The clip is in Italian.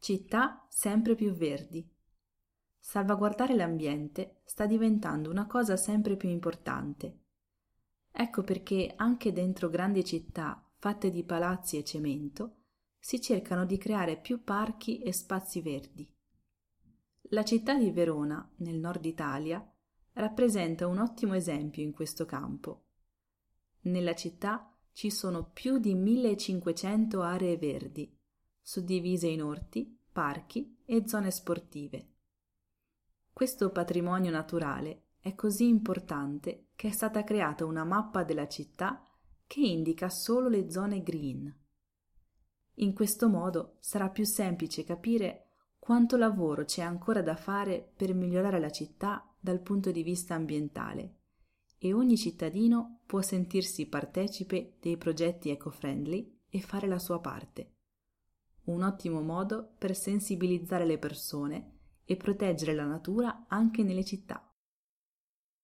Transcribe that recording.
Città sempre più verdi. Salvaguardare l'ambiente sta diventando una cosa sempre più importante. Ecco perché anche dentro grandi città fatte di palazzi e cemento si cercano di creare più parchi e spazi verdi. La città di Verona, nel nord Italia, rappresenta un ottimo esempio in questo campo. Nella città ci sono più di 1500 aree verdi, suddivise in orti, parchi e zone sportive. Questo patrimonio naturale è così importante che è stata creata una mappa della città che indica solo le zone green. In questo modo sarà più semplice capire quanto lavoro c'è ancora da fare per migliorare la città dal punto di vista ambientale e ogni cittadino può sentirsi partecipe dei progetti eco-friendly e fare la sua parte. Un ottimo modo per sensibilizzare le persone e proteggere la natura anche nelle città.